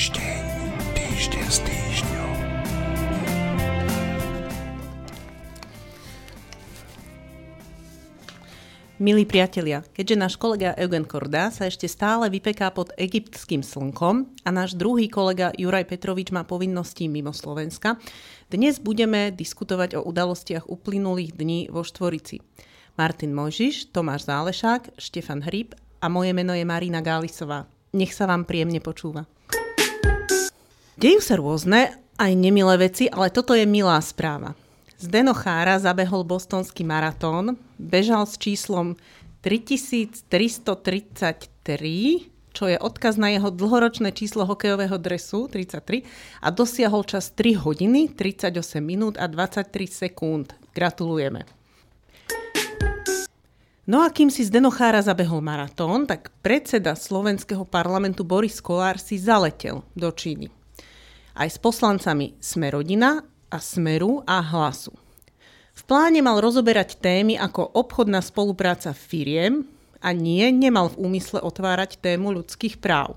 Týždeň, týždeň s týždňom. Milí priatelia, keďže náš kolega Eugen Korda sa ešte stále vypeká pod egyptským slnkom a náš druhý kolega Juraj Petrovič má povinnosti mimo Slovenska, dnes budeme diskutovať o udalostiach uplynulých dní vo Štvorici. Martin Mojžiš, Tomáš Zálešák, Štefan Hryb a moje meno je Marina Gálisová. Nech sa vám príjemne počúva. Dejú sa rôzne, aj nemilé veci, ale toto je milá správa. Zdeno Chára zabehol bostonský maratón, bežal s číslom 3333, čo je odkaz na jeho dlhoročné číslo hokejového dresu 33 a dosiahol čas 3 hodiny, 38 minút a 23 sekúnd. Gratulujeme. No a kým si Zdeno Chára zabehol maratón, tak predseda slovenského parlamentu Boris Kolár si zaletel do Číny. Aj s poslancami Smerodina a Smeru a Hlasu. V pláne mal rozoberať témy ako obchodná spolupráca firiem a nie, nemal v úmysle otvárať tému ľudských práv.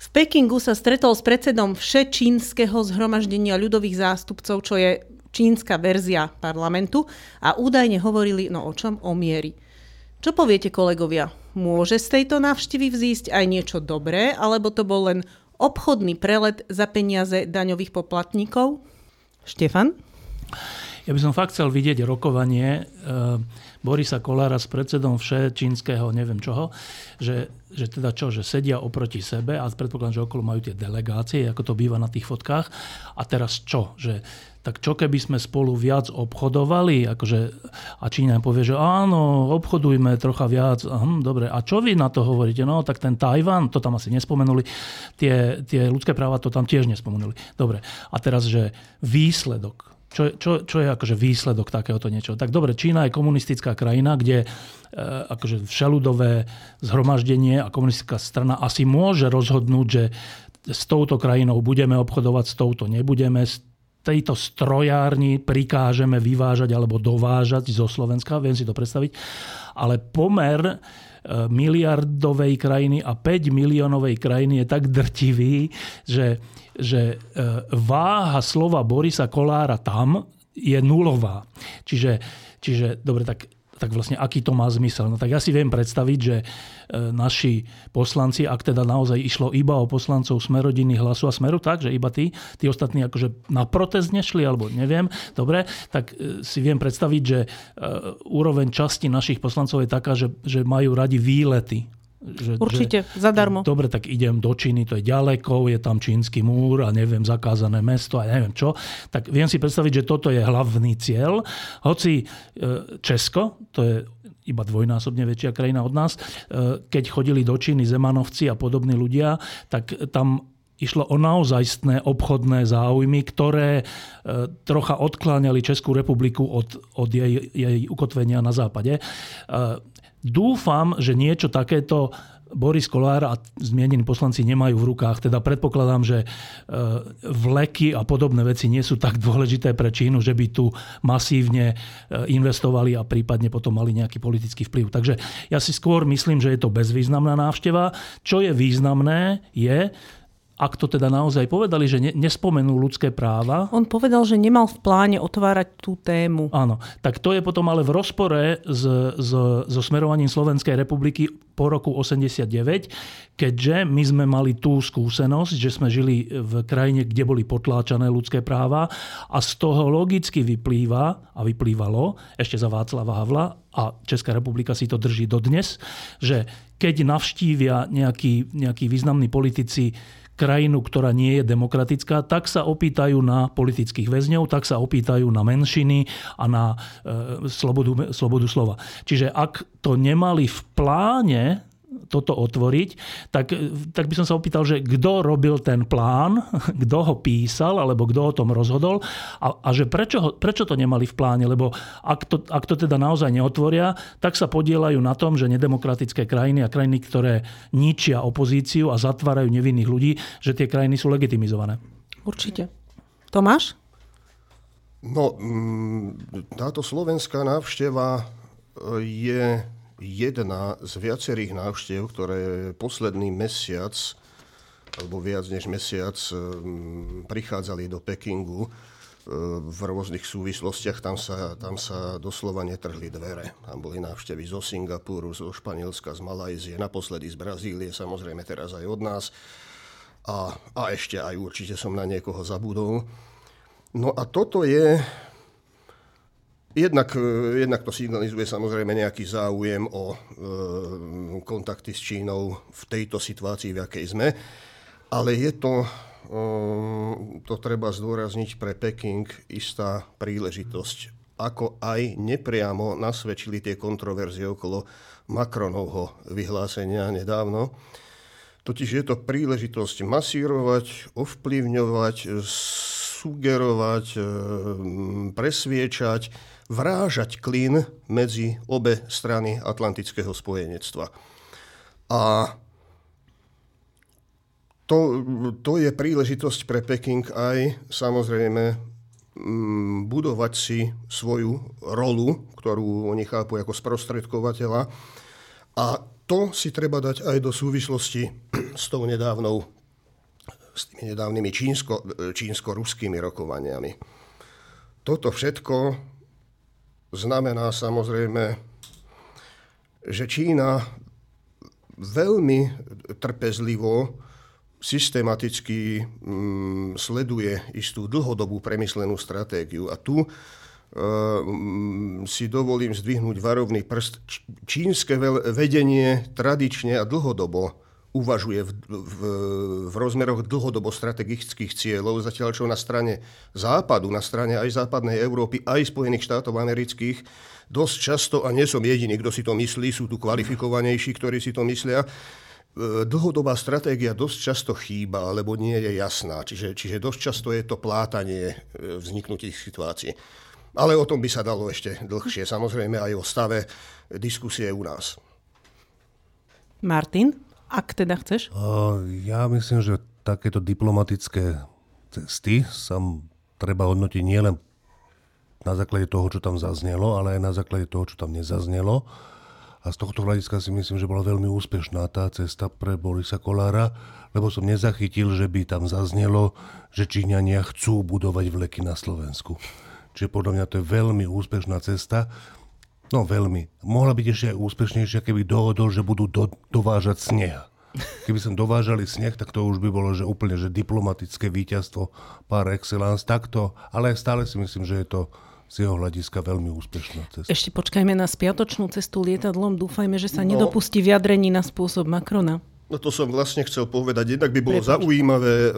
V Pekingu sa stretol s predsedom Všečínskeho zhromaždenia ľudových zástupcov, čo je čínska verzia parlamentu a údajne hovorili no o čom? O miery. Čo poviete kolegovia? Môže z tejto návštevy vzísť aj niečo dobré, alebo to bol len obchodný prelet za peniaze daňových poplatníkov? Štefan? Ja by som fakt chcel vidieť rokovanie e, Borisa Kolára s predsedom vše čínskeho neviem čoho, že, že teda čo, že sedia oproti sebe a predpokladám, že okolo majú tie delegácie, ako to býva na tých fotkách. A teraz čo? Že, tak čo keby sme spolu viac obchodovali? Akože, a Číňan povie, že áno, obchodujme trocha viac. Hm, dobre, a čo vy na to hovoríte? No, tak ten Tajvan, to tam asi nespomenuli, tie, tie ľudské práva to tam tiež nespomenuli. Dobre, a teraz, že výsledok čo, čo, čo je akože výsledok takéhoto niečoho? Tak dobre, Čína je komunistická krajina, kde e, akože všeludové zhromaždenie a komunistická strana asi môže rozhodnúť, že s touto krajinou budeme obchodovať, s touto nebudeme, z tejto strojárni prikážeme vyvážať alebo dovážať zo Slovenska, viem si to predstaviť, ale pomer miliardovej krajiny a 5 miliónovej krajiny je tak drtivý, že, že e, váha slova Borisa Kolára tam je nulová. Čiže, čiže dobre, tak tak vlastne aký to má zmysel. No tak ja si viem predstaviť, že e, naši poslanci, ak teda naozaj išlo iba o poslancov Smerodiny, Hlasu a Smeru, tak, že iba tí, tí ostatní akože na protest nešli, alebo neviem, dobre, tak e, si viem predstaviť, že úroveň časti našich poslancov je taká, že, že majú radi výlety že, Určite, že, zadarmo. Dobre, tak idem do Číny, to je ďaleko, je tam čínsky múr a neviem, zakázané mesto a neviem čo. Tak viem si predstaviť, že toto je hlavný cieľ. Hoci e, Česko, to je iba dvojnásobne väčšia krajina od nás, e, keď chodili do Číny Zemanovci a podobní ľudia, tak tam išlo o naozajstné obchodné záujmy, ktoré e, trocha odkláňali Českú republiku od, od jej, jej ukotvenia na západe. Dúfam, že niečo takéto Boris Kolár a zmienení poslanci nemajú v rukách. Teda predpokladám, že e, vleky a podobné veci nie sú tak dôležité pre Čínu, že by tu masívne e, investovali a prípadne potom mali nejaký politický vplyv. Takže ja si skôr myslím, že je to bezvýznamná návšteva. Čo je významné, je, ak to teda naozaj povedali, že ne, nespomenú ľudské práva. On povedal, že nemal v pláne otvárať tú tému. Áno, tak to je potom ale v rozpore s, s, so smerovaním Slovenskej republiky po roku 89, keďže my sme mali tú skúsenosť, že sme žili v krajine, kde boli potláčané ľudské práva a z toho logicky vyplýva a vyplývalo ešte za Václava Havla a Česká republika si to drží dodnes, že keď navštívia nejakí, nejakí významní politici krajinu, ktorá nie je demokratická, tak sa opýtajú na politických väzňov, tak sa opýtajú na menšiny a na e, slobodu, slobodu slova. Čiže ak to nemali v pláne toto otvoriť, tak, tak by som sa opýtal, že kto robil ten plán, kto ho písal, alebo kto o tom rozhodol a, a že prečo, ho, prečo to nemali v pláne, lebo ak to, ak to teda naozaj neotvoria, tak sa podielajú na tom, že nedemokratické krajiny a krajiny, ktoré ničia opozíciu a zatvárajú nevinných ľudí, že tie krajiny sú legitimizované. Určite. Tomáš? No, mm, táto slovenská návšteva je jedna z viacerých návštev, ktoré posledný mesiac alebo viac než mesiac prichádzali do Pekingu v rôznych súvislostiach, tam sa, tam sa doslova netrhli dvere. Tam boli návštevy zo Singapuru, zo Španielska, z Malajzie, naposledy z Brazílie, samozrejme teraz aj od nás. A, a ešte aj určite som na niekoho zabudol. No a toto je... Jednak, jednak to signalizuje samozrejme nejaký záujem o e, kontakty s Čínou v tejto situácii, v akej sme, ale je to Ehm, to treba zdôrazniť pre Peking istá príležitosť. Ako aj nepriamo nasvedčili tie kontroverzie okolo Macronovho vyhlásenia nedávno. Totiž je to príležitosť masírovať, ovplyvňovať, sugerovať, ehm, presviečať, vrážať klin medzi obe strany Atlantického spojenectva. A to, to je príležitosť pre Peking aj samozrejme mm, budovať si svoju rolu, ktorú oni chápu ako sprostredkovateľa. A to si treba dať aj do súvislosti s tou nedávnou s tými nedávnymi čínsko, čínsko-ruskými rokovaniami. Toto všetko znamená samozrejme, že Čína veľmi trpezlivo systematicky mm, sleduje istú dlhodobú premyslenú stratégiu. A tu mm, si dovolím zdvihnúť varovný prst. Čínske vedenie tradične a dlhodobo uvažuje v, v, v rozmeroch dlhodobo strategických cieľov, zatiaľ čo na strane západu, na strane aj západnej Európy, aj Spojených štátov amerických, dosť často, a nie som jediný, kto si to myslí, sú tu kvalifikovanejší, ktorí si to myslia, E, dlhodobá stratégia dosť často chýba, alebo nie je jasná. Čiže, čiže dosť často je to plátanie e, vzniknutých situácií. Ale o tom by sa dalo ešte dlhšie. Samozrejme aj o stave diskusie u nás. Martin, ak teda chceš? Ja myslím, že takéto diplomatické cesty sa treba hodnotiť nielen na základe toho, čo tam zaznelo, ale aj na základe toho, čo tam nezaznelo. A z tohto hľadiska si myslím, že bola veľmi úspešná tá cesta pre Borisa Kolára, lebo som nezachytil, že by tam zaznelo, že Číňania chcú budovať vleky na Slovensku. Čiže podľa mňa to je veľmi úspešná cesta. No veľmi. Mohla byť ešte aj úspešnejšia, keby dohodol, že budú do, dovážať sneh. Keby som dovážali sneh, tak to už by bolo že úplne že diplomatické víťazstvo par excellence. Takto, ale stále si myslím, že je to z jeho hľadiska veľmi úspešná cesta. Ešte počkajme na spiatočnú cestu lietadlom. Dúfajme, že sa no. nedopustí vyjadrení na spôsob Macrona. No to som vlastne chcel povedať. Jednak by bolo Prepoč. zaujímavé e,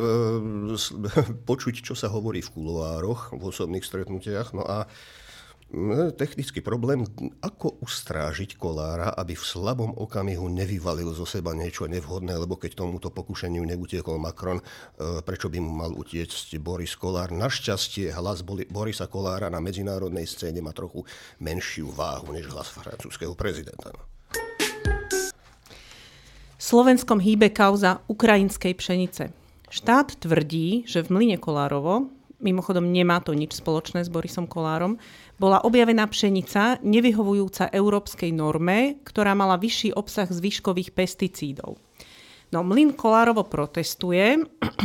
počuť, čo sa hovorí v kuloároch, v osobných stretnutiach. No a technický problém, ako ustrážiť kolára, aby v slabom okamihu nevyvalil zo seba niečo nevhodné, lebo keď tomuto pokušeniu neutiekol Macron, e, prečo by mu mal utiecť Boris Kolár. Našťastie hlas Borisa Kolára na medzinárodnej scéne má trochu menšiu váhu než hlas francúzského prezidenta. Slovenskom hýbe kauza ukrajinskej pšenice. Štát tvrdí, že v mlyne Kolárovo, mimochodom nemá to nič spoločné s Borisom Kolárom, bola objavená pšenica nevyhovujúca európskej norme, ktorá mala vyšší obsah zvyškových pesticídov. No, Mlin Kolárovo protestuje,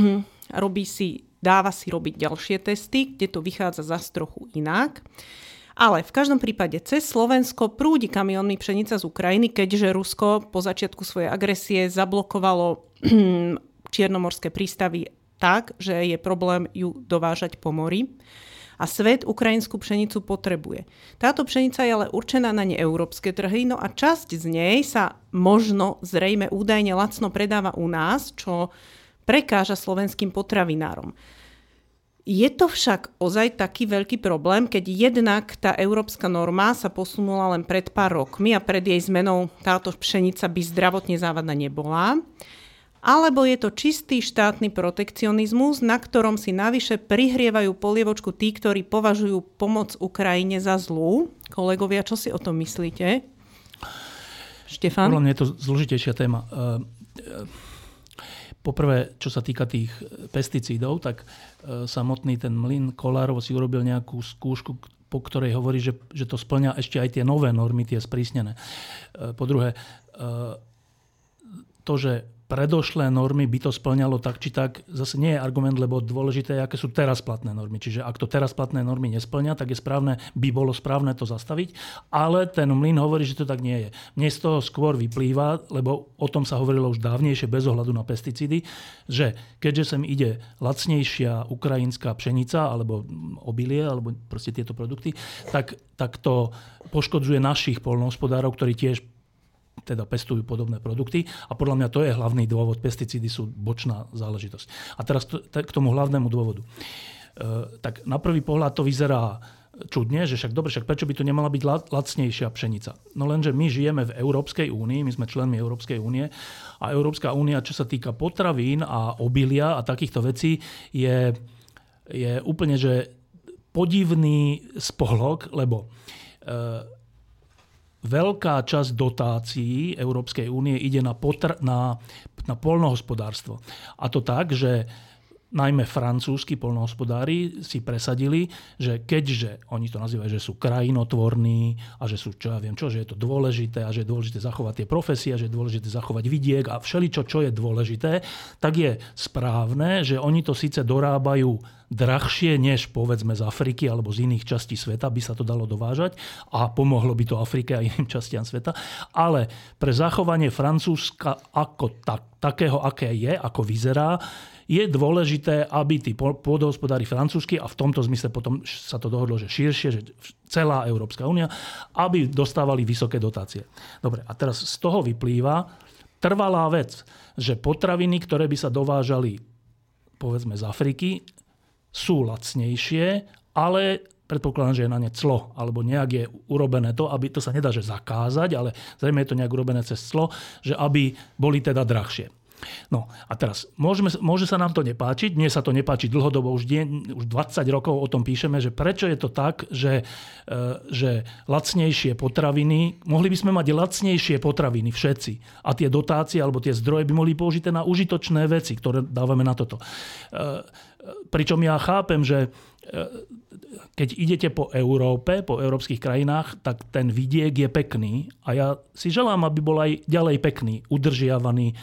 robí si, dáva si robiť ďalšie testy, kde to vychádza zase trochu inak. Ale v každom prípade cez Slovensko prúdi kamiony pšenica z Ukrajiny, keďže Rusko po začiatku svojej agresie zablokovalo čiernomorské prístavy tak, že je problém ju dovážať po mori a svet ukrajinskú pšenicu potrebuje. Táto pšenica je ale určená na neeurópske trhy, no a časť z nej sa možno zrejme údajne lacno predáva u nás, čo prekáža slovenským potravinárom. Je to však ozaj taký veľký problém, keď jednak tá európska norma sa posunula len pred pár rokmi a pred jej zmenou táto pšenica by zdravotne závadná nebola alebo je to čistý štátny protekcionizmus, na ktorom si navyše prihrievajú polievočku tí, ktorí považujú pomoc Ukrajine za zlú. Kolegovia, čo si o tom myslíte? Štefan? Podľa mňa je to zložitejšia téma. E, e, poprvé, čo sa týka tých pesticídov, tak e, samotný ten mlyn Kolárov si urobil nejakú skúšku, po ktorej hovorí, že, že to splňa ešte aj tie nové normy, tie sprísnené. Po druhé, to, že predošlé normy by to splňalo tak či tak, zase nie je argument, lebo dôležité je, aké sú teraz platné normy. Čiže ak to teraz platné normy nesplňa, tak je správne, by bolo správne to zastaviť, ale ten mlyn hovorí, že to tak nie je. Mne z toho skôr vyplýva, lebo o tom sa hovorilo už dávnejšie bez ohľadu na pesticídy, že keďže sem ide lacnejšia ukrajinská pšenica alebo obilie, alebo proste tieto produkty, tak, tak to poškodzuje našich polnohospodárov, ktorí tiež teda pestujú podobné produkty. A podľa mňa to je hlavný dôvod. Pesticídy sú bočná záležitosť. A teraz to, k tomu hlavnému dôvodu. E, tak na prvý pohľad to vyzerá čudne, že však dobre, však prečo by to nemala byť lacnejšia pšenica? No lenže my žijeme v Európskej únii, my sme členmi Európskej únie a Európska únia, čo sa týka potravín a obilia a takýchto vecí, je, je úplne, že podivný spolok, lebo e, veľká časť dotácií Európskej únie ide na, potr- na, na polnohospodárstvo. A to tak, že najmä francúzski polnohospodári si presadili, že keďže oni to nazývajú, že sú krajinotvorní a že sú, čo ja viem čo, že je to dôležité a že je dôležité zachovať tie profesie, že je dôležité zachovať vidiek a všeličo, čo je dôležité, tak je správne, že oni to síce dorábajú drahšie než povedzme z Afriky alebo z iných častí sveta, by sa to dalo dovážať a pomohlo by to Afrike a iným častiam sveta. Ale pre zachovanie Francúzska ako tak, takého, aké je, ako vyzerá, je dôležité, aby tí pôdohospodári francúzsky, a v tomto zmysle potom sa to dohodlo, že širšie, že celá Európska únia, aby dostávali vysoké dotácie. Dobre, a teraz z toho vyplýva trvalá vec, že potraviny, ktoré by sa dovážali povedzme z Afriky, sú lacnejšie, ale predpokladám, že je na ne clo, alebo nejak je urobené to, aby to sa nedá, že zakázať, ale zrejme je to nejak urobené cez clo, že aby boli teda drahšie. No a teraz, môžeme, môže sa nám to nepáčiť, mne sa to nepáči dlhodobo, už, die, už 20 rokov o tom píšeme, že prečo je to tak, že, e, že lacnejšie potraviny, mohli by sme mať lacnejšie potraviny všetci a tie dotácie alebo tie zdroje by mohli použité na užitočné veci, ktoré dávame na toto. Pričom ja chápem, že e, keď idete po Európe, po európskych krajinách, tak ten vidiek je pekný a ja si želám, aby bol aj ďalej pekný, udržiavaný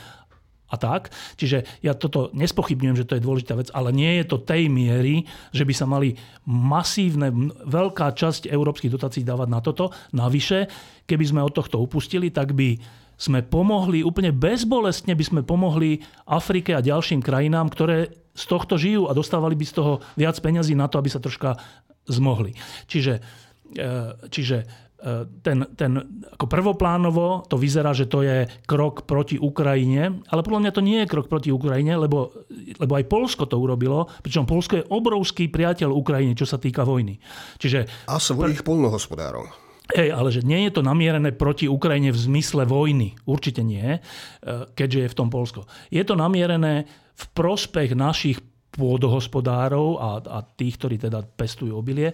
a tak. Čiže ja toto nespochybňujem, že to je dôležitá vec, ale nie je to tej miery, že by sa mali masívne, veľká časť európskych dotácií dávať na toto. Navyše, keby sme od tohto upustili, tak by sme pomohli, úplne bezbolestne by sme pomohli Afrike a ďalším krajinám, ktoré z tohto žijú a dostávali by z toho viac peňazí na to, aby sa troška zmohli. Čiže, e, čiže E, ten, ten ako prvoplánovo to vyzerá, že to je krok proti Ukrajine, ale podľa mňa to nie je krok proti Ukrajine, lebo, lebo aj Polsko to urobilo, pričom Polsko je obrovský priateľ Ukrajiny, čo sa týka vojny. Čiže, a svojich pr- polnohospodárov. Hej, ale že nie je to namierené proti Ukrajine v zmysle vojny. Určite nie, e, keďže je v tom Polsko. Je to namierené v prospech našich pôdohospodárov a, a tých, ktorí teda pestujú obilie,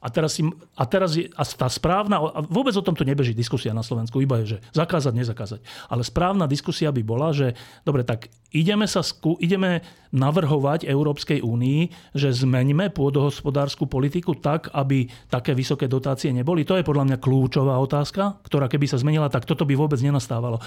a teraz, si, a teraz je, a tá správna, a vôbec o tomto nebeží diskusia na Slovensku, iba je, že zakázať, nezakázať. Ale správna diskusia by bola, že dobre, tak ideme, sa skú, ideme navrhovať Európskej únii, že zmeňme pôdohospodárskú politiku tak, aby také vysoké dotácie neboli. To je podľa mňa kľúčová otázka, ktorá keby sa zmenila, tak toto by vôbec nenastávalo.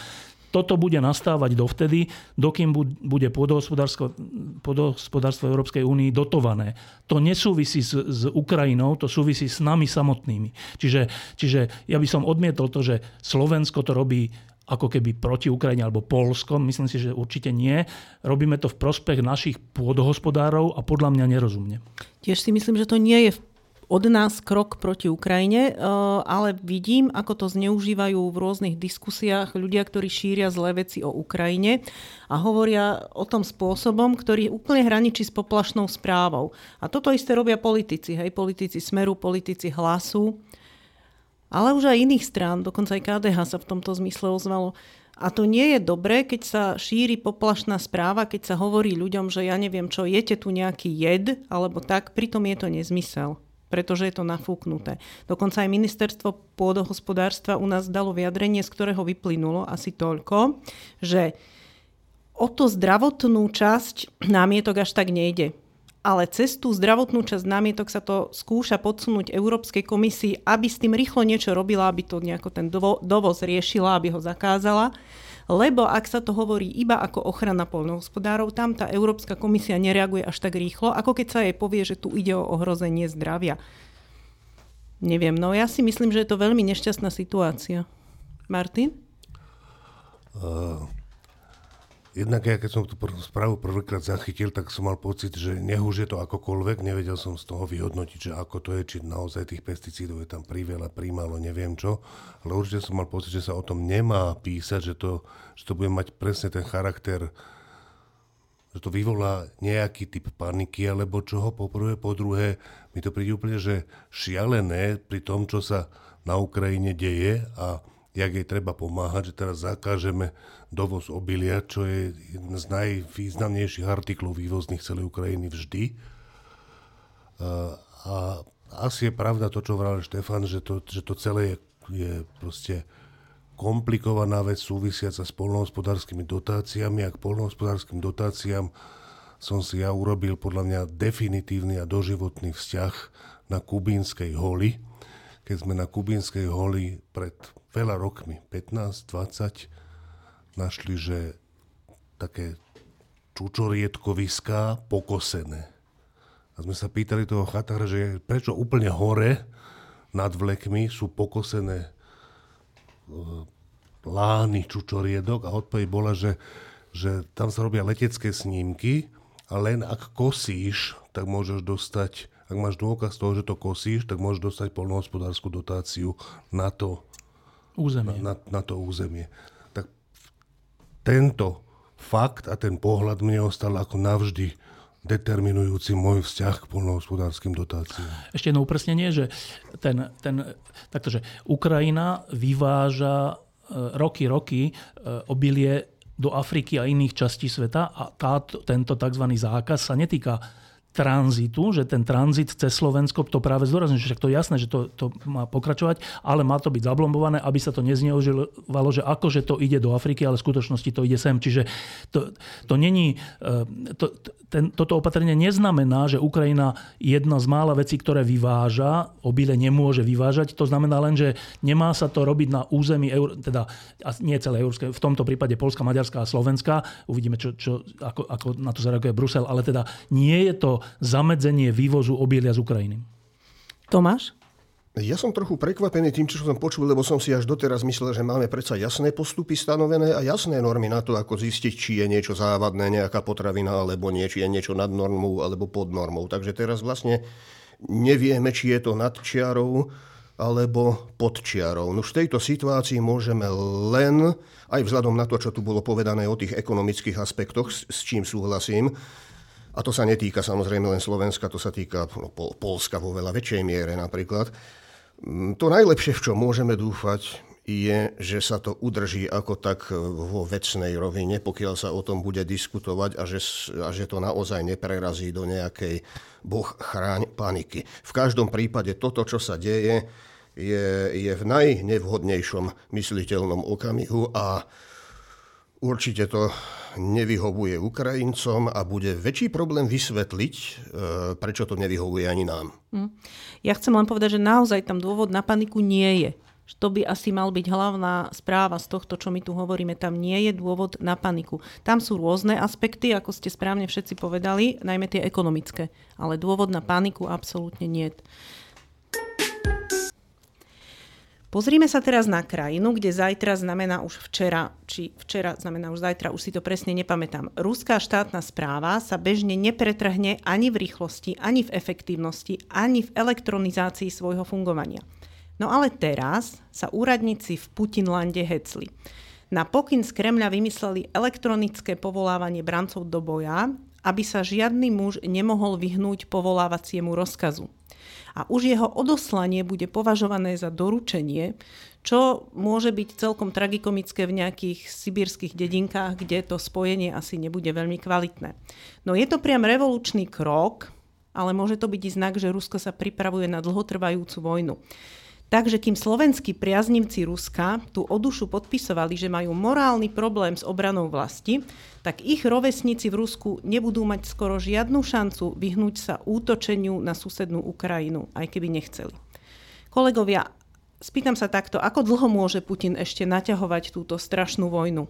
Toto bude nastávať dovtedy, dokým bude pôdohospodárstvo Európskej únii dotované. To nesúvisí s, s Ukrajinou, to súvisí s nami samotnými. Čiže, čiže ja by som odmietol to, že Slovensko to robí ako keby proti Ukrajine alebo Polsko. Myslím si, že určite nie. Robíme to v prospech našich pôdohospodárov a podľa mňa nerozumne. Tiež si myslím, že to nie je v od nás krok proti Ukrajine, eh, ale vidím, ako to zneužívajú v rôznych diskusiách ľudia, ktorí šíria zlé veci o Ukrajine a hovoria o tom spôsobom, ktorý úplne hraničí s poplašnou správou. A toto isté robia politici, hej, politici Smeru, politici Hlasu, ale už aj iných strán, dokonca aj KDH sa v tomto zmysle ozvalo. A to nie je dobré, keď sa šíri poplašná správa, keď sa hovorí ľuďom, že ja neviem čo, jete tu nejaký jed, alebo tak, pritom je to nezmysel pretože je to nafúknuté. Dokonca aj ministerstvo pôdohospodárstva u nás dalo vyjadrenie, z ktorého vyplynulo asi toľko, že o to zdravotnú časť námietok až tak nejde. Ale cez tú zdravotnú časť námietok sa to skúša podsunúť Európskej komisii, aby s tým rýchlo niečo robila, aby to nejako ten dovoz riešila, aby ho zakázala. Lebo ak sa to hovorí iba ako ochrana poľnohospodárov, tam tá Európska komisia nereaguje až tak rýchlo, ako keď sa jej povie, že tu ide o ohrozenie zdravia. Neviem, no ja si myslím, že je to veľmi nešťastná situácia. Martin? Uh, Jednak ja, keď som tú správu prvýkrát zachytil, tak som mal pocit, že nech je to akokoľvek, nevedel som z toho vyhodnotiť, že ako to je, či naozaj tých pesticídov je tam priveľa, prímalo, neviem čo. Ale určite som mal pocit, že sa o tom nemá písať, že to, že to bude mať presne ten charakter, že to vyvolá nejaký typ paniky alebo čoho, po prvé, po druhé, mi to príde úplne, že šialené pri tom, čo sa na Ukrajine deje a jak jej treba pomáhať, že teraz zakážeme dovoz obilia, čo je jeden z najvýznamnejších artiklov vývozných celej Ukrajiny vždy. A, a asi je pravda to, čo vral Štefan, že to, že to celé je, je proste komplikovaná vec súvisiaca s polnohospodárskymi dotáciami a k polnohospodárským dotáciám som si ja urobil podľa mňa definitívny a doživotný vzťah na Kubínskej holi, keď sme na Kubínskej holi pred veľa rokmi, 15-20, našli, že také čučoriedkoviská pokosené. A sme sa pýtali toho chatára, že prečo úplne hore nad vlekmi sú pokosené e, lány čučoriedok a odpoveď bola, že, že tam sa robia letecké snímky a len ak kosíš, tak môžeš dostať, ak máš dôkaz toho, že to kosíš, tak môžeš dostať polnohospodárskú dotáciu na to, územie. Na, na to územie. Tento fakt a ten pohľad mne ostal ako navždy determinujúci môj vzťah k polnohospodárským dotáciám. Ešte jedno upresnenie, že ten, ten, takto, že Ukrajina vyváža e, roky, roky e, obilie do Afriky a iných častí sveta a táto, tento tzv. zákaz sa netýka tranzitu, že ten tranzit cez Slovensko, to práve zdôrazňujem, že to je jasné, že to, to má pokračovať, ale má to byť zablombované, aby sa to nezneužívalo, že akože to ide do Afriky, ale v skutočnosti to ide sem. Čiže to, to není, e, to, ten, toto opatrenie neznamená, že Ukrajina jedna z mála vecí, ktoré vyváža, obile nemôže vyvážať. To znamená len, že nemá sa to robiť na území, teda nie celé európske, v tomto prípade Polska, Maďarska a Slovenska. Uvidíme, čo, čo, ako, ako na to zareaguje Brusel, ale teda nie je to zamedzenie vývozu obilia z Ukrajiny. Tomáš? Ja som trochu prekvapený tým, čo som počul, lebo som si až doteraz myslel, že máme predsa jasné postupy stanovené a jasné normy na to, ako zistiť, či je niečo závadné, nejaká potravina, alebo nie, či je niečo nad normou alebo pod normou. Takže teraz vlastne nevieme, či je to nad čiarou alebo pod čiarou. No v tejto situácii môžeme len, aj vzhľadom na to, čo tu bolo povedané o tých ekonomických aspektoch, s čím súhlasím, a to sa netýka samozrejme len Slovenska, to sa týka no, Polska vo veľa väčšej miere napríklad. Mm, to najlepšie, v čo môžeme dúfať, je, že sa to udrží ako tak vo vecnej rovine, pokiaľ sa o tom bude diskutovať a že, a že to naozaj neprerazí do nejakej boh chráň paniky. V každom prípade toto, čo sa deje, je, je v najnevhodnejšom mysliteľnom okamihu a určite to nevyhovuje Ukrajincom a bude väčší problém vysvetliť, e, prečo to nevyhovuje ani nám. Hm. Ja chcem len povedať, že naozaj tam dôvod na paniku nie je. To by asi mal byť hlavná správa z tohto, čo my tu hovoríme. Tam nie je dôvod na paniku. Tam sú rôzne aspekty, ako ste správne všetci povedali, najmä tie ekonomické. Ale dôvod na paniku absolútne nie. Pozrime sa teraz na krajinu, kde zajtra znamená už včera, či včera znamená už zajtra, už si to presne nepamätám. Ruská štátna správa sa bežne nepretrhne ani v rýchlosti, ani v efektívnosti, ani v elektronizácii svojho fungovania. No ale teraz sa úradníci v Putinlande hecli. Na pokyn z Kremľa vymysleli elektronické povolávanie brancov do boja, aby sa žiadny muž nemohol vyhnúť povolávaciemu rozkazu a už jeho odoslanie bude považované za doručenie, čo môže byť celkom tragikomické v nejakých sibírskych dedinkách, kde to spojenie asi nebude veľmi kvalitné. No je to priam revolučný krok, ale môže to byť i znak, že Rusko sa pripravuje na dlhotrvajúcu vojnu. Takže kým slovenskí priaznivci Ruska tú odušu podpisovali, že majú morálny problém s obranou vlasti, tak ich rovesníci v Rusku nebudú mať skoro žiadnu šancu vyhnúť sa útočeniu na susednú Ukrajinu, aj keby nechceli. Kolegovia, spýtam sa takto, ako dlho môže Putin ešte naťahovať túto strašnú vojnu?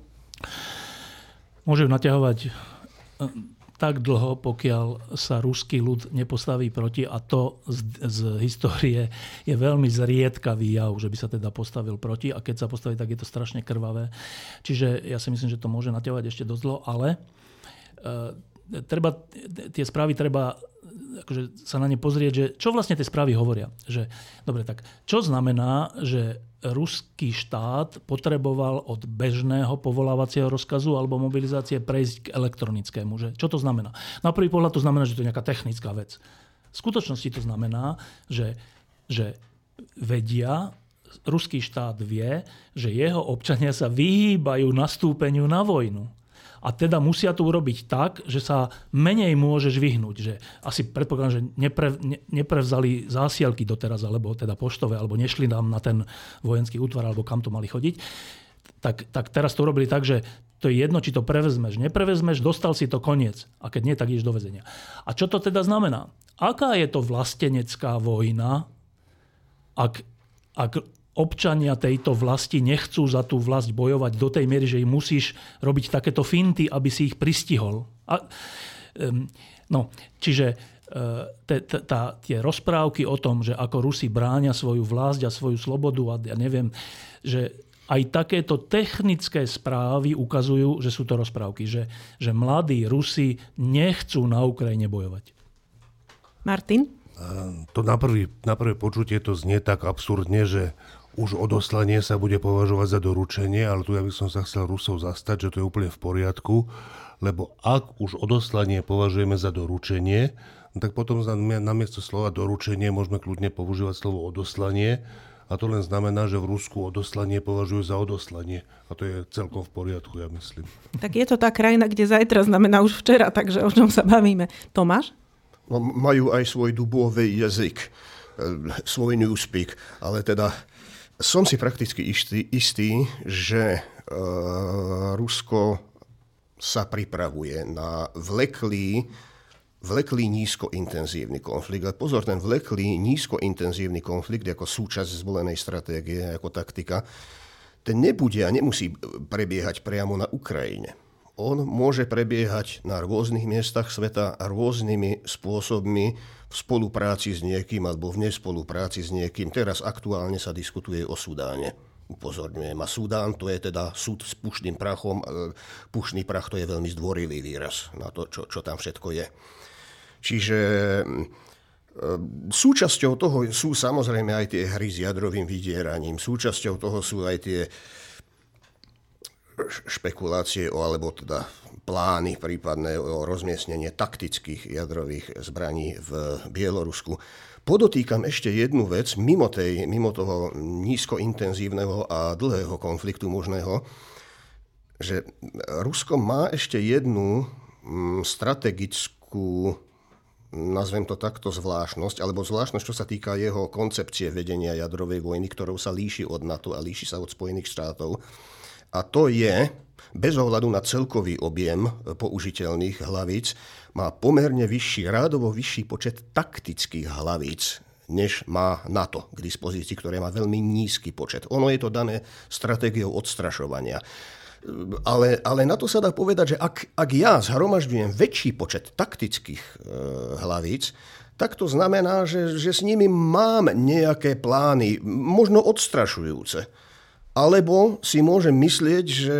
Môže ju naťahovať tak dlho, pokiaľ sa ruský ľud nepostaví proti a to z, z histórie je veľmi zriedkavý jav, že by sa teda postavil proti a keď sa postaví, tak je to strašne krvavé. Čiže ja si myslím, že to môže naťahovať ešte dosť dlho, ale e, treba, tie správy treba akože sa na ne pozrieť, že čo vlastne tie správy hovoria. Že, dobre, tak čo znamená, že ruský štát potreboval od bežného povolávacieho rozkazu alebo mobilizácie prejsť k elektronickému. Že, čo to znamená? Na prvý pohľad to znamená, že to je nejaká technická vec. V skutočnosti to znamená, že, že vedia, ruský štát vie, že jeho občania sa vyhýbajú nastúpeniu na vojnu a teda musia to urobiť tak, že sa menej môžeš vyhnúť. Že asi predpokladám, že nepre, ne, neprevzali zásielky doteraz, alebo teda poštové, alebo nešli nám na ten vojenský útvar, alebo kam to mali chodiť. Tak, tak teraz to urobili tak, že to je jedno, či to prevezmeš, neprevezmeš, dostal si to koniec. A keď nie, tak ideš do väzenia. A čo to teda znamená? Aká je to vlastenecká vojna, ak, ak občania tejto vlasti nechcú za tú vlast bojovať do tej miery, že im musíš robiť takéto finty, aby si ich pristihol. A, um, no, čiže uh, te, te, tá, tie rozprávky o tom, že ako Rusi bráňa svoju vlast a svoju slobodu a ja neviem, že aj takéto technické správy ukazujú, že sú to rozprávky, že, že mladí Rusi nechcú na Ukrajine bojovať. Martin? To na, prvý, na prvé počutie to znie tak absurdne, že už odoslanie sa bude považovať za doručenie, ale tu ja by som sa chcel Rusov zastať, že to je úplne v poriadku, lebo ak už odoslanie považujeme za doručenie, tak potom namiesto slova doručenie môžeme kľudne používať slovo odoslanie a to len znamená, že v Rusku odoslanie považujú za odoslanie a to je celkom v poriadku, ja myslím. Tak je to tá krajina, kde zajtra znamená už včera, takže o čom sa bavíme. Tomáš? No, majú aj svoj dubový jazyk, e, svoj newspeak, ale teda som si prakticky istý, istý že uh, Rusko sa pripravuje na vleklý, vleklý nízkointenzívny konflikt. A pozor, ten vleklý nízkointenzívny konflikt ako súčasť zvolenej stratégie, ako taktika, ten nebude a nemusí prebiehať priamo na Ukrajine. On môže prebiehať na rôznych miestach sveta rôznymi spôsobmi, v spolupráci s niekým alebo v nespolupráci s niekým. Teraz aktuálne sa diskutuje o Sudáne. Upozorňujem. A Sudán to je teda súd s pušným prachom. Pušný prach to je veľmi zdvorilý výraz na to, čo, čo tam všetko je. Čiže súčasťou toho sú samozrejme aj tie hry s jadrovým vydieraním. Súčasťou toho sú aj tie špekulácie o, alebo teda plány prípadné o rozmiestnenie taktických jadrových zbraní v Bielorusku. Podotýkam ešte jednu vec, mimo, tej, mimo toho nízkointenzívneho a dlhého konfliktu možného, že Rusko má ešte jednu mm, strategickú nazvem to takto, zvláštnosť, alebo zvláštnosť, čo sa týka jeho koncepcie vedenia jadrovej vojny, ktorou sa líši od NATO a líši sa od Spojených štátov. A to je, bez ohľadu na celkový objem použiteľných hlavíc, má pomerne vyšší, rádovo vyšší počet taktických hlavíc, než má NATO k dispozícii, ktoré má veľmi nízky počet. Ono je to dané stratégiou odstrašovania. Ale, ale na to sa dá povedať, že ak, ak ja zhromažďujem väčší počet taktických e, hlavíc, tak to znamená, že, že s nimi mám nejaké plány, možno odstrašujúce alebo si môžem myslieť, že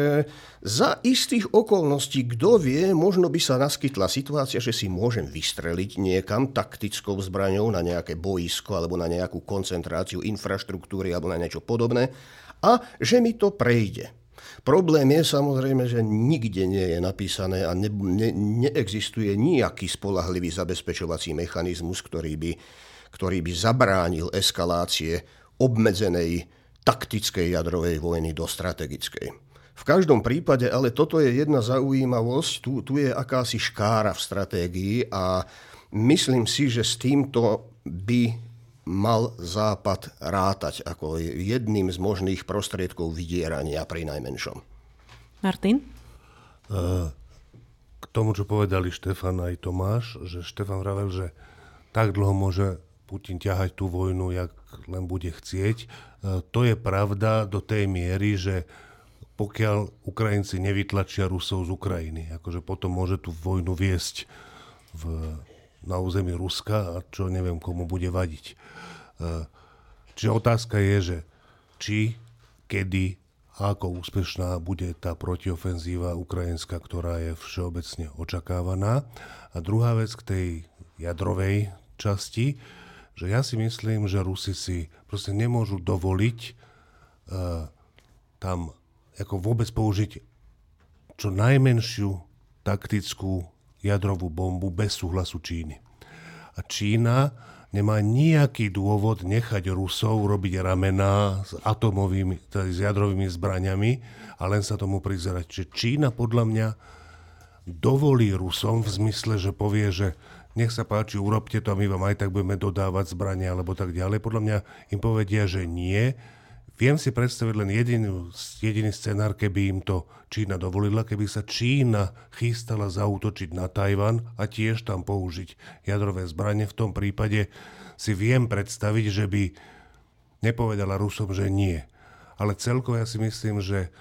za istých okolností, kto vie, možno by sa naskytla situácia, že si môžem vystreliť niekam taktickou zbraňou na nejaké boisko alebo na nejakú koncentráciu infraštruktúry alebo na niečo podobné a že mi to prejde. Problém je samozrejme, že nikde nie je napísané a ne, ne, neexistuje nejaký spolahlivý zabezpečovací mechanizmus, ktorý by, ktorý by zabránil eskalácie obmedzenej taktickej jadrovej vojny do strategickej. V každom prípade, ale toto je jedna zaujímavosť, tu, tu je akási škára v stratégii a myslím si, že s týmto by mal Západ rátať ako jedným z možných prostriedkov vydierania pri najmenšom. Martin? K tomu, čo povedali Štefan aj Tomáš, že Štefan vravel, že tak dlho môže Putin ťahať tú vojnu, jak len bude chcieť. E, to je pravda do tej miery, že pokiaľ Ukrajinci nevytlačia Rusov z Ukrajiny. Akože potom môže tú vojnu viesť v, na území Ruska a čo neviem komu bude vadiť. E, čiže otázka je, že či, kedy a ako úspešná bude tá protiofenzíva ukrajinská, ktorá je všeobecne očakávaná. A druhá vec k tej jadrovej časti, že ja si myslím, že Rusi si proste nemôžu dovoliť uh, tam ako vôbec použiť čo najmenšiu taktickú jadrovú bombu bez súhlasu Číny. A Čína nemá nejaký dôvod nechať Rusov robiť ramená s atomovými, teda s jadrovými zbraniami a len sa tomu prizerať. Čiže Čína podľa mňa dovolí Rusom v zmysle, že povie, že nech sa páči, urobte to a my vám aj tak budeme dodávať zbrania alebo tak ďalej. Podľa mňa im povedia, že nie, Viem si predstaviť len jediný, jediný scenár, keby im to Čína dovolila, keby sa Čína chystala zautočiť na Tajvan a tiež tam použiť jadrové zbranie. V tom prípade si viem predstaviť, že by nepovedala Rusom, že nie. Ale celkovo ja si myslím, že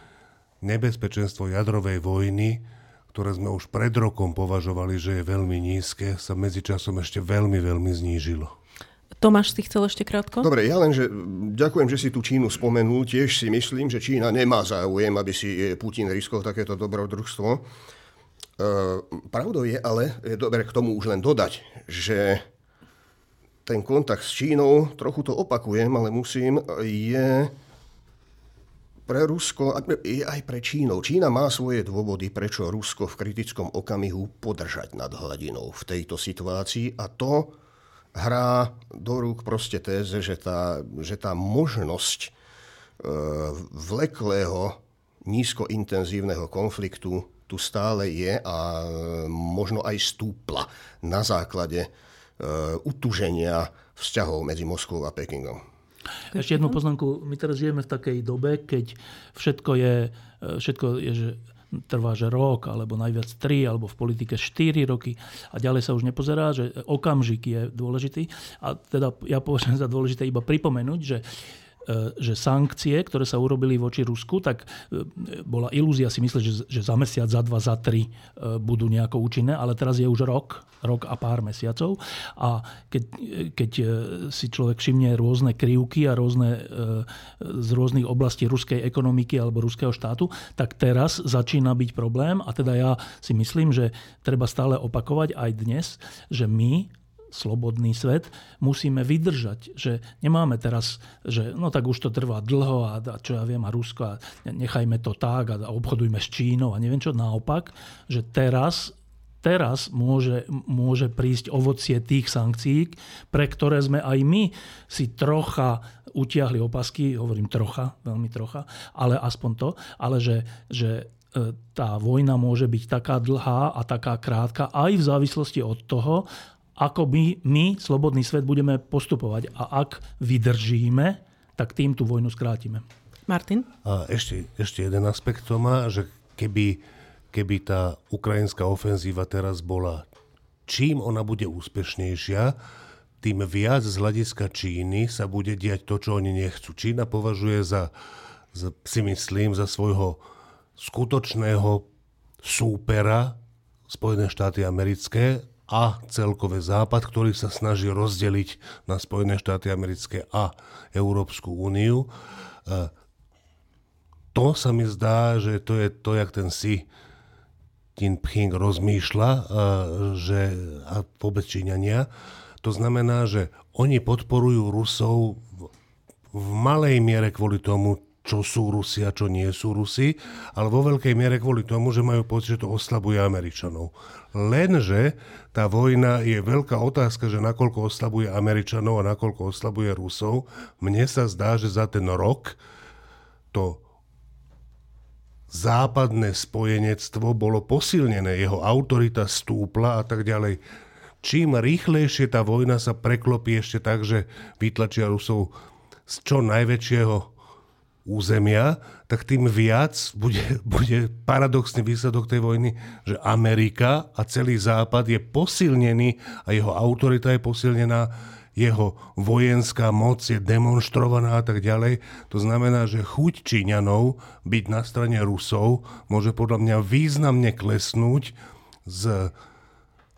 nebezpečenstvo jadrovej vojny, ktoré sme už pred rokom považovali, že je veľmi nízke, sa medzičasom ešte veľmi, veľmi znížilo. Tomáš si chcel ešte krátko? Dobre, ja len, že ďakujem, že si tú Čínu spomenul. Tiež si myslím, že Čína nemá záujem, aby si e, Putin riskol takéto dobrodružstvo. E, pravdou je ale, je dobre k tomu už len dodať, že ten kontakt s Čínou, trochu to opakujem, ale musím, je pre Rusko, je aj pre Čínou. Čína má svoje dôvody, prečo Rusko v kritickom okamihu podržať nad hladinou v tejto situácii a to hrá do rúk proste téze, že tá, že tá možnosť e, vleklého, nízkointenzívneho konfliktu tu stále je a možno aj stúpla na základe e, utuženia vzťahov medzi Moskvou a Pekingom. Ešte jednu poznámku. My teraz žijeme v takej dobe, keď všetko je, e, všetko je že trvá, že rok, alebo najviac 3, alebo v politike 4 roky a ďalej sa už nepozerá, že okamžik je dôležitý. A teda ja považujem za dôležité iba pripomenúť, že že sankcie, ktoré sa urobili voči Rusku, tak e, bola ilúzia si myslieť, že, že za mesiac, za dva, za tri e, budú nejako účinné, ale teraz je už rok, rok a pár mesiacov. A keď, keď si človek všimne rôzne krivky a rôzne, z rôznych oblastí ruskej ekonomiky alebo ruského štátu, tak teraz začína byť problém. A teda ja si myslím, že treba stále opakovať aj dnes, že my slobodný svet, musíme vydržať. Že nemáme teraz, že no tak už to trvá dlho a, a čo ja viem, a Rusko a nechajme to tak a, a obchodujme s Čínou a neviem čo. Naopak, že teraz teraz môže, môže prísť ovocie tých sankcií, pre ktoré sme aj my si trocha utiahli opasky, hovorím trocha, veľmi trocha, ale aspoň to, ale že, že e, tá vojna môže byť taká dlhá a taká krátka aj v závislosti od toho, ako my, my, slobodný svet, budeme postupovať. A ak vydržíme, tak tým tú vojnu skrátime. Martin? A ešte, ešte jeden aspekt to má, že keby, keby tá ukrajinská ofenzíva teraz bola, čím ona bude úspešnejšia, tým viac z hľadiska Číny sa bude diať to, čo oni nechcú. Čína považuje za, za si myslím, za svojho skutočného súpera Spojené štáty americké a celkové Západ, ktorý sa snaží rozdeliť na Spojené štáty americké a Európsku úniu. E, to sa mi zdá, že to je to, jak ten si Jinping rozmýšľa, e, že, a vôbec Číňania. To znamená, že oni podporujú Rusov v malej miere kvôli tomu, čo sú Rusi a čo nie sú Rusi, ale vo veľkej miere kvôli tomu, že majú pocit, že to oslabuje Američanov. Lenže tá vojna je veľká otázka, že nakoľko oslabuje Američanov a nakoľko oslabuje Rusov. Mne sa zdá, že za ten rok to západné spojenectvo bolo posilnené, jeho autorita stúpla a tak ďalej. Čím rýchlejšie tá vojna sa preklopí ešte tak, že vytlačia Rusov z čo najväčšieho územia, tak tým viac bude, bude paradoxný výsledok tej vojny, že Amerika a celý Západ je posilnený a jeho autorita je posilnená jeho vojenská moc je demonstrovaná a tak ďalej. To znamená, že chuť Číňanov byť na strane Rusov môže podľa mňa významne klesnúť s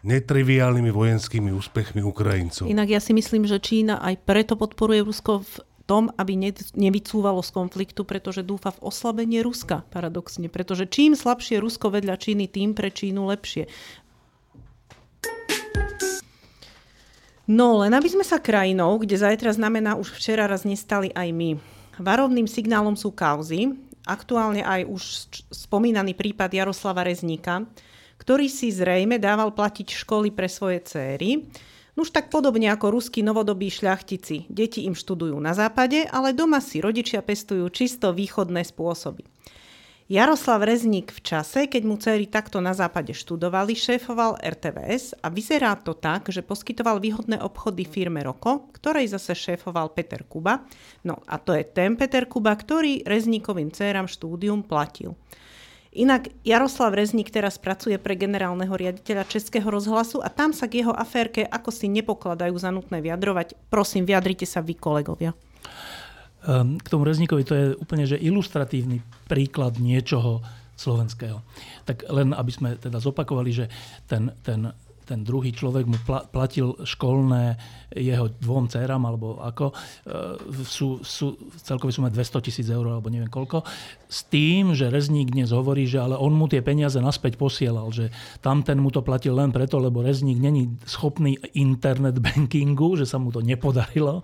netriviálnymi vojenskými úspechmi Ukrajincov. Inak ja si myslím, že Čína aj preto podporuje Rusko v tom, aby nevycúvalo z konfliktu, pretože dúfa v oslabenie Ruska, paradoxne. Pretože čím slabšie Rusko vedľa Číny, tým pre Čínu lepšie. No, len aby sme sa krajinou, kde zajtra znamená už včera raz nestali aj my. Varovným signálom sú kauzy, aktuálne aj už spomínaný prípad Jaroslava Rezníka, ktorý si zrejme dával platiť školy pre svoje céry. Nuž tak podobne ako ruskí novodobí šľachtici. Deti im študujú na západe, ale doma si rodičia pestujú čisto východné spôsoby. Jaroslav Rezník v čase, keď mu dcery takto na západe študovali, šéfoval RTVS a vyzerá to tak, že poskytoval výhodné obchody firme Roko, ktorej zase šéfoval Peter Kuba. No a to je ten Peter Kuba, ktorý Rezníkovým dcerám štúdium platil. Inak Jaroslav Rezník teraz pracuje pre generálneho riaditeľa Českého rozhlasu a tam sa k jeho aférke ako si nepokladajú za nutné vyjadrovať. Prosím, vyjadrite sa vy, kolegovia. Ehm, k tomu Rezníkovi to je úplne že ilustratívny príklad niečoho slovenského. Tak len aby sme teda zopakovali, že ten, ten ten druhý človek mu platil školné jeho dvom dcerám, alebo ako, e, sú, sú celkové sume 200 tisíc eur, alebo neviem koľko, s tým, že Rezník dnes hovorí, že ale on mu tie peniaze naspäť posielal, že tamten mu to platil len preto, lebo Rezník není schopný internet bankingu, že sa mu to nepodarilo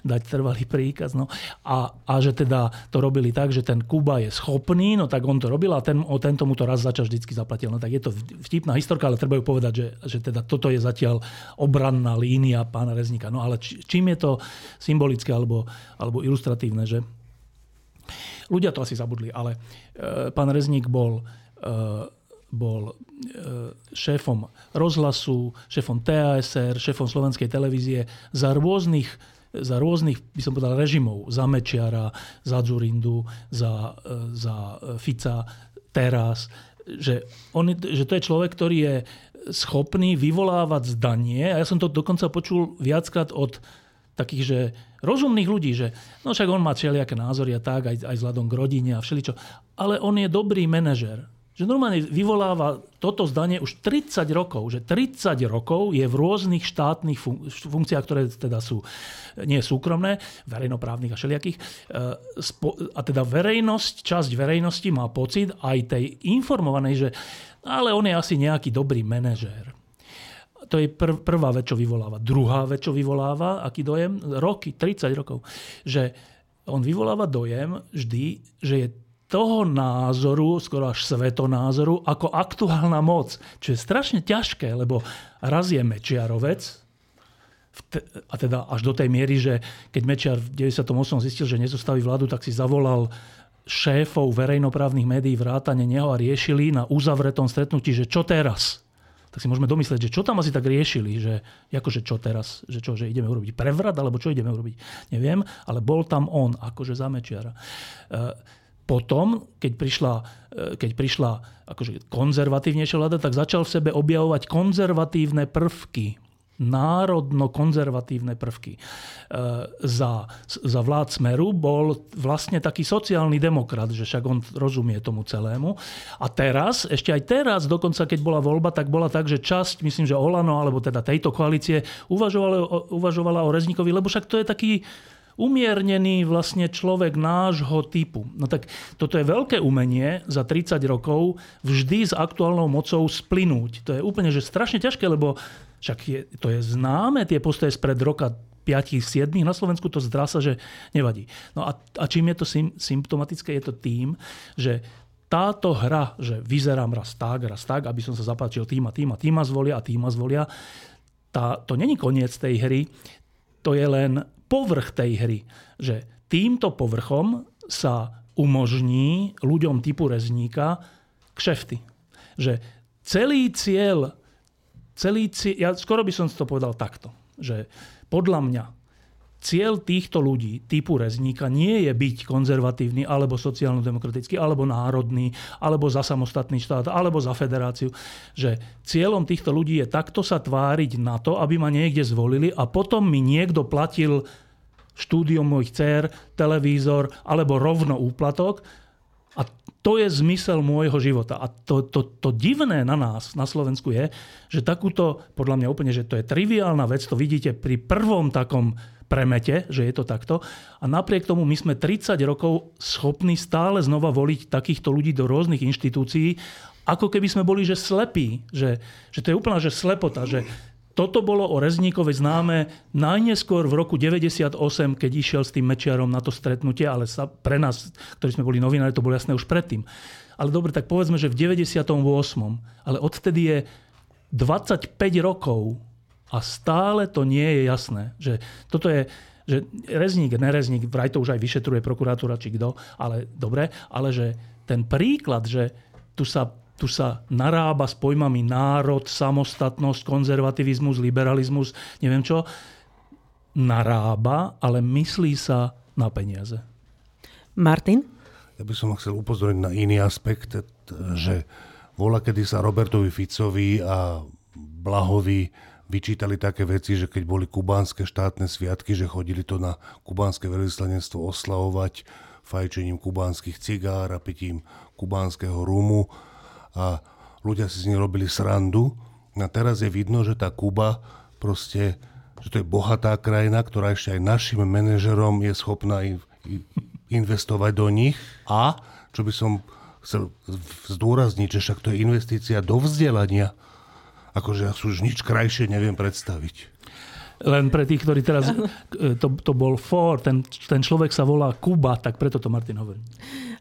dať trvalý príkaz. No. A, a že teda to robili tak, že ten Kuba je schopný, no tak on to robil a ten, o tento mu to raz začal vždycky zaplatil. No tak je to vtipná historka, ale treba ju povedať, že, že teda toto je zatiaľ obranná línia pána Rezníka. No ale či, čím je to symbolické alebo, alebo ilustratívne, že ľudia to asi zabudli, ale e, pán Rezník bol e, bol e, šéfom rozhlasu, šéfom TASR, šéfom slovenskej televízie za rôznych za rôznych, by som povedal, režimov. Za Mečiara, za Dzurindu, za, za Fica, teraz. Že, on, že to je človek, ktorý je schopný vyvolávať zdanie. A ja som to dokonca počul viackrát od takých, že rozumných ľudí, že no však on má všelijaké názory a tak, aj, aj vzhľadom k rodine a všeličo. Ale on je dobrý manažer že normálne vyvoláva toto zdanie už 30 rokov, že 30 rokov je v rôznych štátnych funkciách, ktoré teda sú nie súkromné, verejnoprávnych a všelijakých. E, a teda verejnosť, časť verejnosti má pocit aj tej informovanej, že ale on je asi nejaký dobrý manažér. To je prv, prvá vec, čo vyvoláva. Druhá vec, čo vyvoláva, aký dojem? Roky, 30 rokov. Že on vyvoláva dojem vždy, že je toho názoru, skoro až svetonázoru, ako aktuálna moc. Čo je strašne ťažké, lebo raz je Mečiarovec, a teda až do tej miery, že keď Mečiar v 98. zistil, že nezostaví vládu, tak si zavolal šéfov verejnoprávnych médií vrátane neho a riešili na uzavretom stretnutí, že čo teraz? Tak si môžeme domyslieť, že čo tam asi tak riešili, že akože čo teraz, že čo, že ideme urobiť prevrat, alebo čo ideme urobiť, neviem, ale bol tam on, akože za Mečiara. Uh, potom, keď prišla, e, keď prišla akože konzervatívnejšia vláda, tak začal v sebe objavovať konzervatívne prvky, národno-konzervatívne prvky. E, za, za vlád Smeru bol vlastne taký sociálny demokrat, že však on rozumie tomu celému. A teraz, ešte aj teraz, dokonca keď bola voľba, tak bola tak, že časť, myslím, že Olano, alebo teda tejto koalície, uvažovala, uvažovala o Reznikovi, lebo však to je taký umiernený vlastne človek nášho typu. No tak toto je veľké umenie za 30 rokov vždy s aktuálnou mocou splynúť. To je úplne že strašne ťažké, lebo však je, to je známe, tie postoje spred roka 5-7 na Slovensku, to zdá sa, že nevadí. No a, a čím je to symptomatické? Je to tým, že táto hra, že vyzerám raz tak, raz tak, aby som sa zapáčil tým a tým a tým a zvolia a tým a zvolia, tá, to není koniec tej hry, to je len povrch tej hry. Že týmto povrchom sa umožní ľuďom typu rezníka kšefty. Že celý cieľ, celý ja skoro by som to povedal takto, že podľa mňa cieľ týchto ľudí typu Rezníka nie je byť konzervatívny, alebo sociálno-demokratický, alebo národný, alebo za samostatný štát, alebo za federáciu. Že cieľom týchto ľudí je takto sa tváriť na to, aby ma niekde zvolili a potom mi niekto platil štúdium mojich dcer, televízor alebo rovno úplatok. A to je zmysel môjho života. A to, to, to divné na nás, na Slovensku je, že takúto, podľa mňa úplne, že to je triviálna vec, to vidíte pri prvom takom premete, že je to takto. A napriek tomu my sme 30 rokov schopní stále znova voliť takýchto ľudí do rôznych inštitúcií, ako keby sme boli že slepí, že, že to je úplná že slepota, že toto bolo o Rezníkovi známe najneskôr v roku 98, keď išiel s tým Mečiarom na to stretnutie, ale sa, pre nás, ktorí sme boli novinári, to bolo jasné už predtým. Ale dobre, tak povedzme, že v 98. Ale odtedy je 25 rokov a stále to nie je jasné. Že toto je, že rezník, nerezník, vraj to už aj vyšetruje prokuratúra či kto, ale dobre, ale že ten príklad, že tu sa, tu sa narába s pojmami národ, samostatnosť, konzervativizmus, liberalizmus, neviem čo, narába, ale myslí sa na peniaze. Martin? Ja by som chcel upozorniť na iný aspekt, že vola, kedy sa Robertovi Ficovi a Blahovi vyčítali také veci, že keď boli kubánske štátne sviatky, že chodili to na kubánske veľvyslanectvo oslavovať fajčením kubánskych cigár a pitím kubánskeho rumu a ľudia si z nich robili srandu. A teraz je vidno, že tá Kuba proste, že to je bohatá krajina, ktorá ešte aj našim manažerom je schopná investovať do nich a, čo by som chcel zdôrazniť, že však to je investícia do vzdelania, akože ja už nič krajšie neviem predstaviť. Len pre tých, ktorí teraz... To, to bol for, ten, ten človek sa volá Kuba, tak preto to Martin hovorí.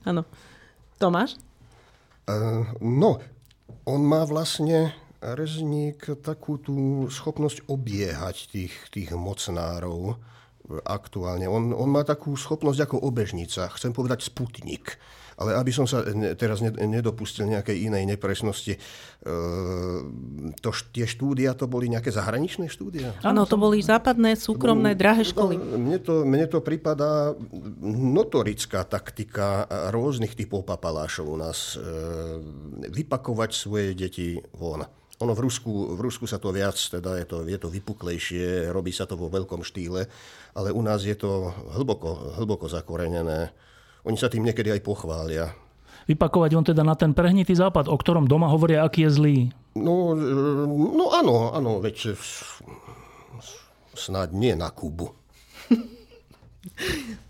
Áno. Tomáš? Uh, no, on má vlastne Rezník takú tú schopnosť obiehať tých, tých mocnárov aktuálne. On, on má takú schopnosť ako obežnica, chcem povedať sputnik. Ale aby som sa teraz nedopustil nejakej inej nepresnosti, e, to, tie štúdia, to boli nejaké zahraničné štúdia? Áno, to boli západné, súkromné, drahé školy. No, mne, to, mne to pripadá notorická taktika rôznych typov papalášov u nás. E, vypakovať svoje deti von. Ono v Rusku, v Rusku sa to viac, teda je to, je to vypuklejšie, robí sa to vo veľkom štýle, ale u nás je to hlboko, hlboko zakorenené oni sa tým niekedy aj pochvália. Vypakovať on teda na ten prehnitý západ, o ktorom doma hovoria, aký je zlý. No, no áno, áno, veď snáď nie na Kubu.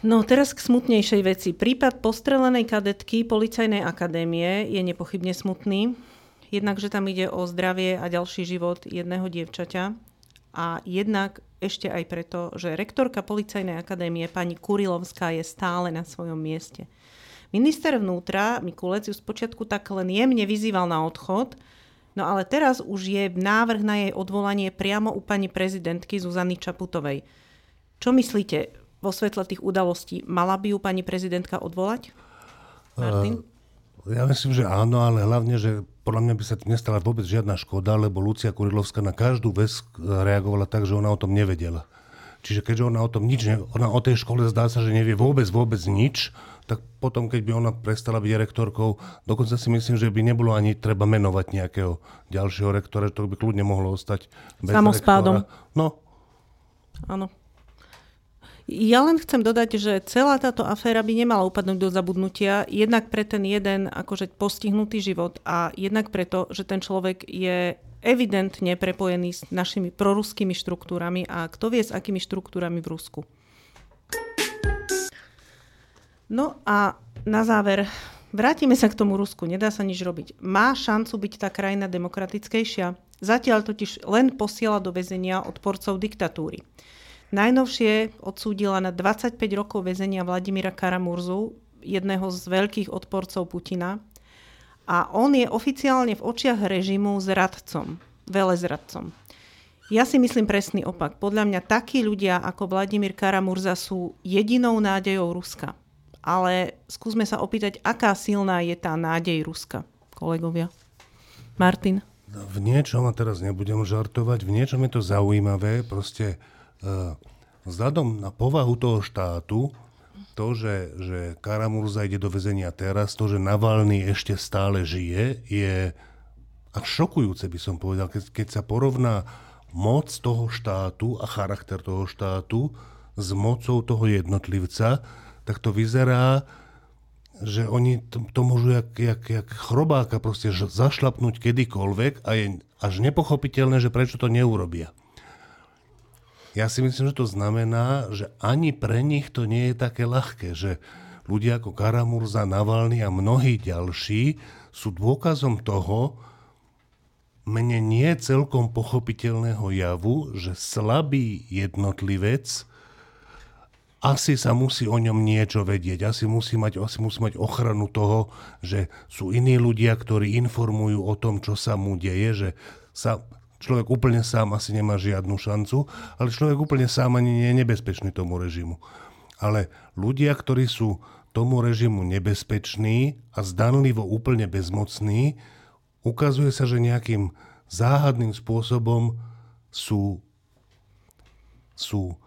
No teraz k smutnejšej veci. Prípad postrelenej kadetky Policajnej akadémie je nepochybne smutný. Jednak, že tam ide o zdravie a ďalší život jedného dievčaťa a jednak ešte aj preto, že rektorka Policajnej akadémie pani Kurilovská je stále na svojom mieste. Minister vnútra Mikulec ju spočiatku tak len jemne vyzýval na odchod, no ale teraz už je návrh na jej odvolanie priamo u pani prezidentky Zuzany Čaputovej. Čo myslíte vo svetle tých udalostí? Mala by ju pani prezidentka odvolať? Martin? Ja myslím, že áno, ale hlavne, že podľa mňa by sa nestala vôbec žiadna škoda, lebo Lucia Kurilovská na každú vec reagovala tak, že ona o tom nevedela. Čiže keďže ona o tom nič, ne, ona o tej škole zdá sa, že nevie vôbec, vôbec nič, tak potom, keď by ona prestala byť rektorkou, dokonca si myslím, že by nebolo ani treba menovať nejakého ďalšieho rektora, že to by kľudne mohlo ostať bez Samospádom. rektora. No. Áno. Ja len chcem dodať, že celá táto aféra by nemala upadnúť do zabudnutia, jednak pre ten jeden akože postihnutý život a jednak preto, že ten človek je evidentne prepojený s našimi proruskými štruktúrami a kto vie s akými štruktúrami v Rusku. No a na záver, vrátime sa k tomu Rusku, nedá sa nič robiť. Má šancu byť tá krajina demokratickejšia? Zatiaľ totiž len posiela do väzenia odporcov diktatúry. Najnovšie odsúdila na 25 rokov väzenia Vladimíra Karamurzu, jedného z veľkých odporcov Putina. A on je oficiálne v očiach režimu zradcom, velezradcom. Ja si myslím presný opak. Podľa mňa takí ľudia ako Vladimír Karamurza sú jedinou nádejou Ruska. Ale skúsme sa opýtať, aká silná je tá nádej Ruska, kolegovia. Martin? v niečom, a teraz nebudem žartovať, v niečom je to zaujímavé, proste vzhľadom na povahu toho štátu, to, že, že Karamurza ide do väzenia teraz, to, že Navalny ešte stále žije, je až šokujúce, by som povedal, keď, keď sa porovná moc toho štátu a charakter toho štátu s mocou toho jednotlivca, tak to vyzerá, že oni to, to môžu jak, jak, jak chrobáka proste zašlapnúť kedykoľvek a je až nepochopiteľné, že prečo to neurobia. Ja si myslím, že to znamená, že ani pre nich to nie je také ľahké, že ľudia ako Karamurza, Navalny a mnohí ďalší sú dôkazom toho, mne nie celkom pochopiteľného javu, že slabý jednotlivec asi sa musí o ňom niečo vedieť, asi musí, mať, asi musí mať ochranu toho, že sú iní ľudia, ktorí informujú o tom, čo sa mu deje, že sa, človek úplne sám asi nemá žiadnu šancu, ale človek úplne sám ani nie je nebezpečný tomu režimu. Ale ľudia, ktorí sú tomu režimu nebezpeční a zdanlivo úplne bezmocní, ukazuje sa, že nejakým záhadným spôsobom sú, sú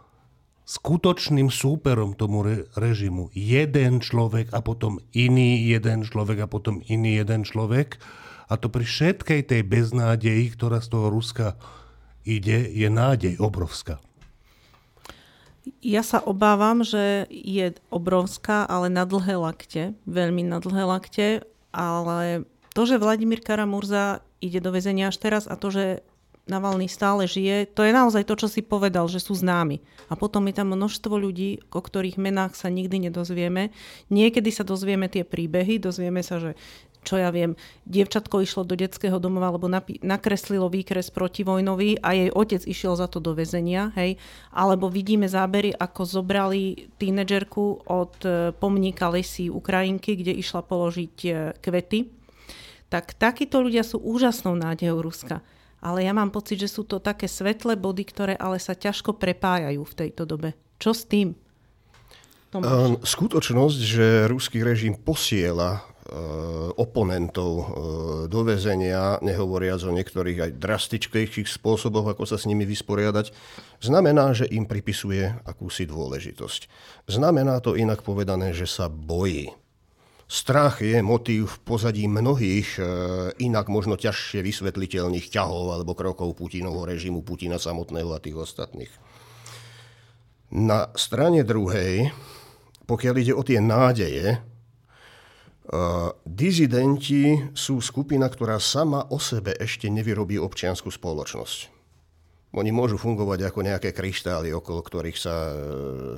skutočným súperom tomu re- režimu jeden človek a potom iný jeden človek a potom iný jeden človek. A to pri všetkej tej beznádeji, ktorá z toho Ruska ide, je nádej obrovská. Ja sa obávam, že je obrovská, ale na dlhé lakte, veľmi na dlhé lakte, ale to, že Vladimír Karamurza ide do väzenia až teraz a to, že Navalny stále žije, to je naozaj to, čo si povedal, že sú známi. A potom je tam množstvo ľudí, o ktorých menách sa nikdy nedozvieme. Niekedy sa dozvieme tie príbehy, dozvieme sa, že čo ja viem, dievčatko išlo do detského domova, alebo nakreslilo výkres protivojnový a jej otec išiel za to do väzenia, hej. Alebo vidíme zábery, ako zobrali tínedžerku od e, pomníka lesí Ukrajinky, kde išla položiť e, kvety. Tak takíto ľudia sú úžasnou nádejou Ruska ale ja mám pocit, že sú to také svetlé body, ktoré ale sa ťažko prepájajú v tejto dobe. Čo s tým? Tomáš? Ehm, skutočnosť, že ruský režim posiela oponentov eh, do väzenia, nehovoriac o niektorých aj drastičkejších spôsoboch, ako sa s nimi vysporiadať, znamená, že im pripisuje akúsi dôležitosť. Znamená to inak povedané, že sa bojí Strach je motív v pozadí mnohých e, inak možno ťažšie vysvetliteľných ťahov alebo krokov Putinovho režimu, Putina samotného a tých ostatných. Na strane druhej, pokiaľ ide o tie nádeje, dizidenti sú skupina, ktorá sama o sebe ešte nevyrobí občianskú spoločnosť. Oni môžu fungovať ako nejaké kryštály, okolo ktorých sa, e,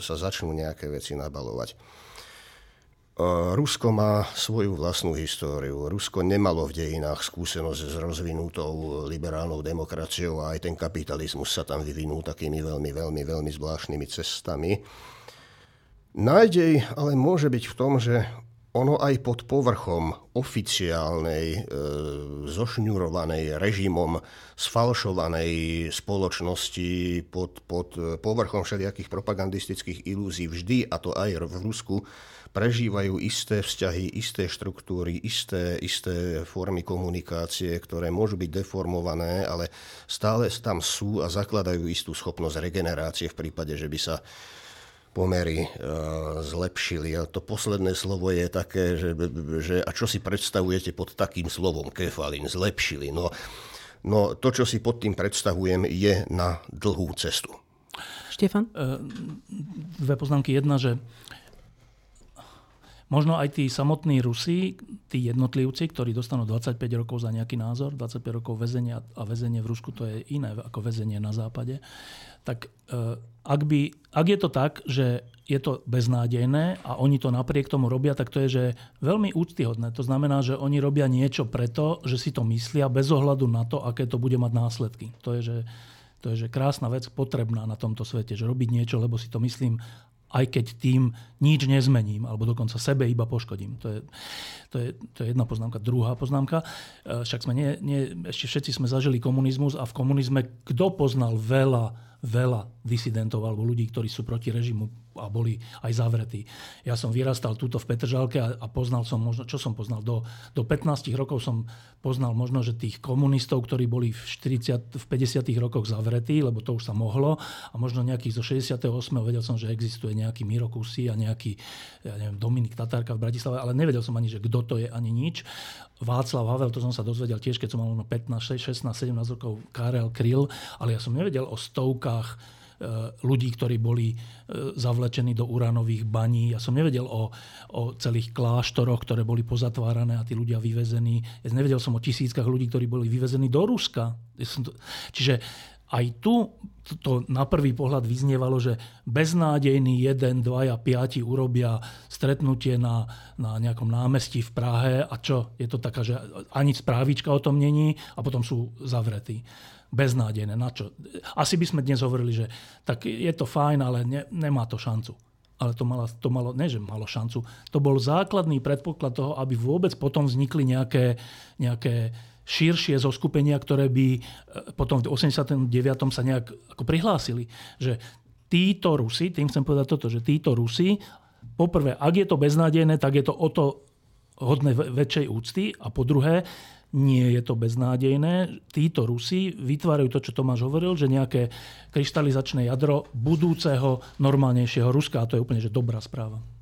sa začnú nejaké veci nabalovať. Rusko má svoju vlastnú históriu. Rusko nemalo v dejinách skúsenosť s rozvinutou liberálnou demokraciou a aj ten kapitalizmus sa tam vyvinul takými veľmi, veľmi, veľmi zvláštnymi cestami. Nádej ale môže byť v tom, že ono aj pod povrchom oficiálnej, e, zošňurovanej režimom, sfalšovanej spoločnosti, pod, pod povrchom všelijakých propagandistických ilúzií vždy, a to aj v Rusku, prežívajú isté vzťahy, isté štruktúry, isté, isté formy komunikácie, ktoré môžu byť deformované, ale stále tam sú a zakladajú istú schopnosť regenerácie v prípade, že by sa pomery uh, zlepšili. A to posledné slovo je také, že, že a čo si predstavujete pod takým slovom kefalin, zlepšili. No, no to, čo si pod tým predstavujem, je na dlhú cestu. Štefan? E, dve poznámky. Jedna, že Možno aj tí samotní Rusi, tí jednotlivci, ktorí dostanú 25 rokov za nejaký názor, 25 rokov väzenia a väzenie v Rusku to je iné ako väzenie na západe, tak e, ak, by, ak je to tak, že je to beznádejné a oni to napriek tomu robia, tak to je že veľmi úctyhodné. To znamená, že oni robia niečo preto, že si to myslia bez ohľadu na to, aké to bude mať následky. To je, že, to je že krásna vec, potrebná na tomto svete, že robiť niečo, lebo si to myslím aj keď tým nič nezmením, alebo dokonca sebe iba poškodím. To je, to je, to je jedna poznámka. Druhá poznámka, e, však sme nie, nie, ešte všetci sme zažili komunizmus a v komunizme kto poznal veľa, veľa disidentov alebo ľudí, ktorí sú proti režimu a boli aj zavretí. Ja som vyrastal túto v Petržalke a, a poznal som možno, čo som poznal, do, do 15 rokov som poznal možno, že tých komunistov, ktorí boli v, 40, v 50 rokoch zavretí, lebo to už sa mohlo a možno nejakých zo 68. vedel som, že existuje nejaký Miro Kusy a nejaký ja neviem, Dominik Tatárka v Bratislave, ale nevedel som ani, že kto to je, ani nič. Václav Havel, to som sa dozvedel tiež, keď som mal 15, 16, 17 rokov, Karel Kryl, ale ja som nevedel o stovkách ľudí, ktorí boli e, zavlečení do uránových baní. Ja som nevedel o, o celých kláštoroch, ktoré boli pozatvárané a tí ľudia vyvezení. Ja nevedel som o tisíckach ľudí, ktorí boli vyvezení do Ruska. Čiže aj tu to na prvý pohľad vyznievalo, že beznádejný jeden, dvaja, piati urobia stretnutie na, na nejakom námestí v Prahe a čo? Je to taká, že ani správička o tom není a potom sú zavretí beznádejné. Na čo? Asi by sme dnes hovorili, že tak je to fajn, ale ne, nemá to šancu. Ale to malo, to malo, ne, že malo šancu, to bol základný predpoklad toho, aby vôbec potom vznikli nejaké, nejaké širšie zoskupenia, ktoré by e, potom v 89. sa nejak ako prihlásili. Že títo Rusi, tým chcem povedať toto, že títo Rusi, poprvé, ak je to beznádejné, tak je to o to hodné väčšej úcty a po druhé, nie je to beznádejné. Títo Rusi vytvárajú to, čo Tomáš hovoril, že nejaké kryštalizačné jadro budúceho normálnejšieho Ruska. A to je úplne že dobrá správa.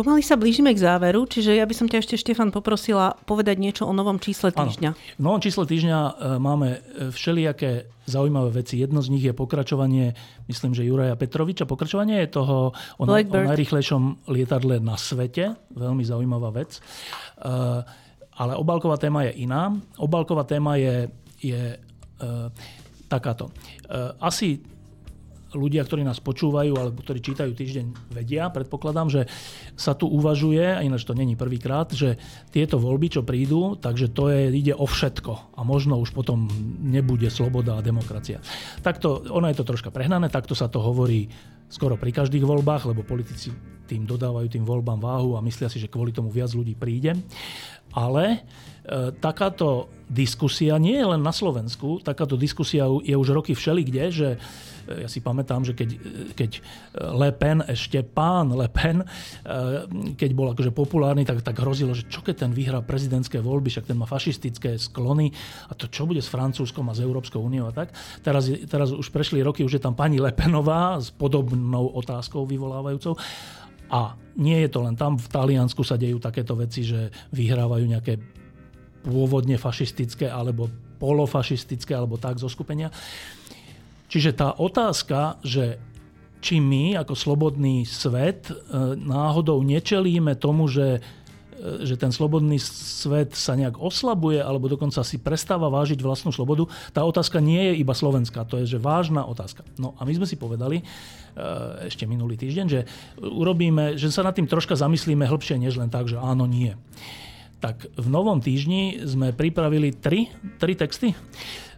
Pomaly sa blížime k záveru, čiže ja by som ťa ešte, Štefan, poprosila povedať niečo o novom čísle týždňa. Ano. V novom čísle týždňa e, máme e, všelijaké zaujímavé veci. Jedno z nich je pokračovanie, myslím, že Juraja Petroviča. Pokračovanie je toho o, o najrychlejšom lietadle na svete. Veľmi zaujímavá vec. E, ale obálková téma je iná. Obálková téma je, je takáto. Asi ľudia, ktorí nás počúvajú alebo ktorí čítajú týždeň, vedia, predpokladám, že sa tu uvažuje, a ináč to není prvýkrát, že tieto voľby, čo prídu, takže to je, ide o všetko a možno už potom nebude sloboda a demokracia. Takto, ono je to troška prehnané, takto sa to hovorí skoro pri každých voľbách, lebo politici tým dodávajú tým voľbám váhu a myslia si, že kvôli tomu viac ľudí príde. Ale e, takáto diskusia nie je len na Slovensku, takáto diskusia je už roky všelikde, že ja si pamätám, že keď, keď Le Pen, ešte pán Le Pen, keď bol akože populárny, tak, tak hrozilo, že čo keď ten vyhrá prezidentské voľby, však ten má fašistické sklony a to čo bude s Francúzskom a s Európskou úniou a tak. Teraz, teraz už prešli roky, už je tam pani Le Penová s podobnou otázkou vyvolávajúcou. A nie je to len tam, v Taliansku sa dejú takéto veci, že vyhrávajú nejaké pôvodne fašistické alebo polofašistické alebo tak zo skupenia. Čiže tá otázka, že či my ako slobodný svet e, náhodou nečelíme tomu, že, e, že ten slobodný svet sa nejak oslabuje alebo dokonca si prestáva vážiť vlastnú slobodu, tá otázka nie je iba slovenská, to je že vážna otázka. No a my sme si povedali e, ešte minulý týždeň, že urobíme, že sa nad tým troška zamyslíme hĺbšie, než len tak, že áno, nie. Tak v novom týždni sme pripravili tri, tri texty.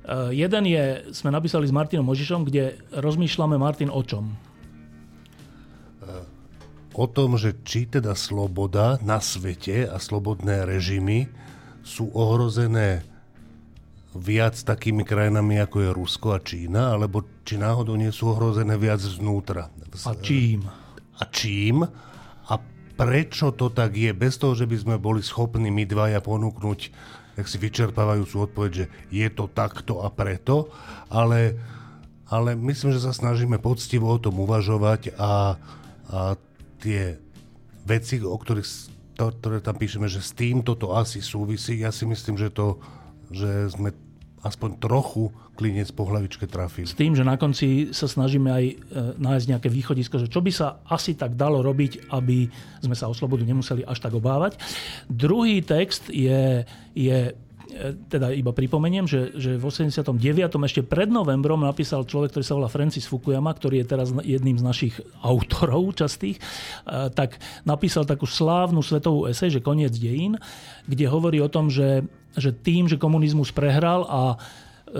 Uh, jeden je, sme napísali s Martinom Možišom, kde rozmýšľame, Martin, o čom? Uh, o tom, že či teda sloboda na svete a slobodné režimy sú ohrozené viac takými krajinami, ako je Rusko a Čína, alebo či náhodou nie sú ohrozené viac znútra. A čím? A čím? A prečo to tak je, bez toho, že by sme boli schopní my dvaja ponúknuť jak si vyčerpávajúcu odpoveď, že je to takto a preto, ale, ale myslím, že sa snažíme poctivo o tom uvažovať a, a tie veci, o ktorých to, ktoré tam píšeme, že s tým toto asi súvisí, ja si myslím, že to, že sme aspoň trochu klinec po hlavičke trafili. S tým, že na konci sa snažíme aj e, nájsť nejaké východisko, že čo by sa asi tak dalo robiť, aby sme sa o slobodu nemuseli až tak obávať. Druhý text je, je teda iba pripomeniem, že, že v 89. ešte pred novembrom napísal človek, ktorý sa volá Francis Fukuyama, ktorý je teraz jedným z našich autorov častých, e, tak napísal takú slávnu svetovú esej, že koniec dejín, kde hovorí o tom, že že tým, že komunizmus prehral a e,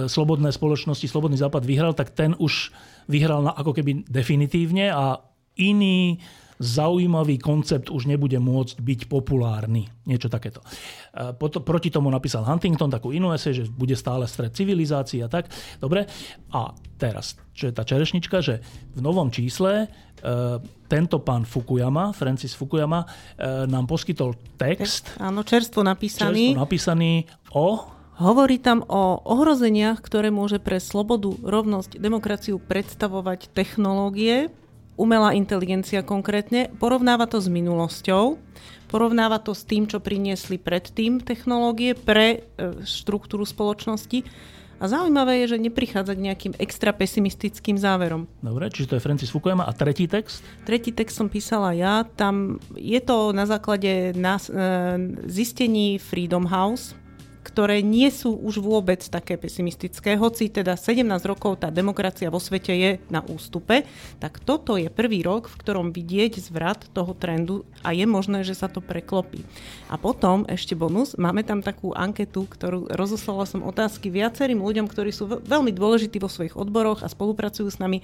slobodné spoločnosti, slobodný západ vyhral, tak ten už vyhral na, ako keby definitívne a iní zaujímavý koncept už nebude môcť byť populárny. Niečo takéto. E, proti tomu napísal Huntington takú inú ese, že bude stále stred civilizácií a tak. Dobre. A teraz, čo je tá čerešnička, že v novom čísle e, tento pán Fukuyama, Francis Fukuyama, nám poskytol text. Áno, čerstvo napísaný. Čerstvo napísaný o Hovorí tam o ohrozeniach, ktoré môže pre slobodu, rovnosť, demokraciu predstavovať technológie, umelá inteligencia konkrétne. Porovnáva to s minulosťou, porovnáva to s tým, čo priniesli predtým technológie pre e, štruktúru spoločnosti. A zaujímavé je, že neprichádza k nejakým extra pesimistickým záverom. Dobre, čiže to je Francis Fukuyama. A tretí text? Tretí text som písala ja. Tam je to na základe nás, e, zistení Freedom House, ktoré nie sú už vôbec také pesimistické, hoci teda 17 rokov tá demokracia vo svete je na ústupe, tak toto je prvý rok, v ktorom vidieť zvrat toho trendu a je možné, že sa to preklopí. A potom ešte bonus, máme tam takú anketu, ktorú rozoslala som otázky viacerým ľuďom, ktorí sú veľmi dôležití vo svojich odboroch a spolupracujú s nami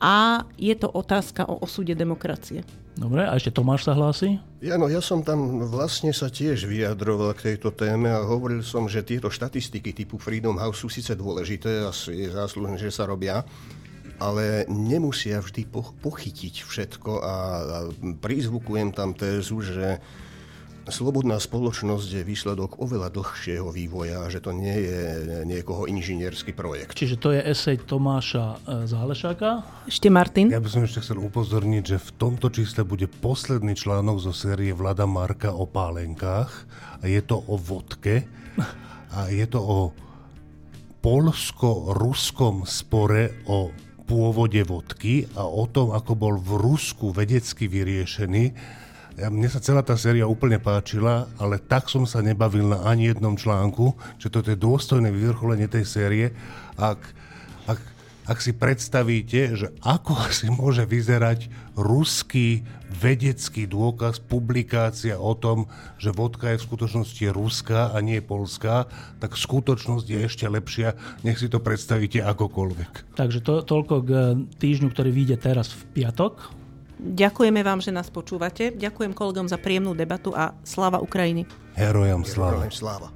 a je to otázka o osude demokracie. Dobre, a ešte Tomáš sa hlási? Ja, no, ja som tam vlastne sa tiež vyjadroval k tejto téme a hovoril som, že tieto štatistiky typu Freedom House sú síce dôležité a je záslužné, že sa robia, ale nemusia vždy pochytiť všetko a, a prizvukujem tam tézu, že Slobodná spoločnosť je výsledok oveľa dlhšieho vývoja, že to nie je niekoho inžinierský projekt. Čiže to je esej Tomáša e, Zálešáka? Ešte Martin? Ja by som ešte chcel upozorniť, že v tomto čísle bude posledný článok zo série Vlada Marka o pálenkách a je to o vodke a je to o polsko-ruskom spore o pôvode vodky a o tom, ako bol v Rusku vedecky vyriešený ja, mne sa celá tá séria úplne páčila, ale tak som sa nebavil na ani jednom článku, že toto je dôstojné vyvrcholenie tej série. Ak, ak, ak si predstavíte, že ako si môže vyzerať ruský vedecký dôkaz, publikácia o tom, že vodka je v skutočnosti ruská a nie polská, tak skutočnosť je ešte lepšia, nech si to predstavíte akokoľvek. Takže to, toľko k týždňu, ktorý vyjde teraz v piatok. Ďakujeme vám, že nás počúvate. Ďakujem kolegom za príjemnú debatu a sláva Ukrajiny. Herojam sláva. sláva.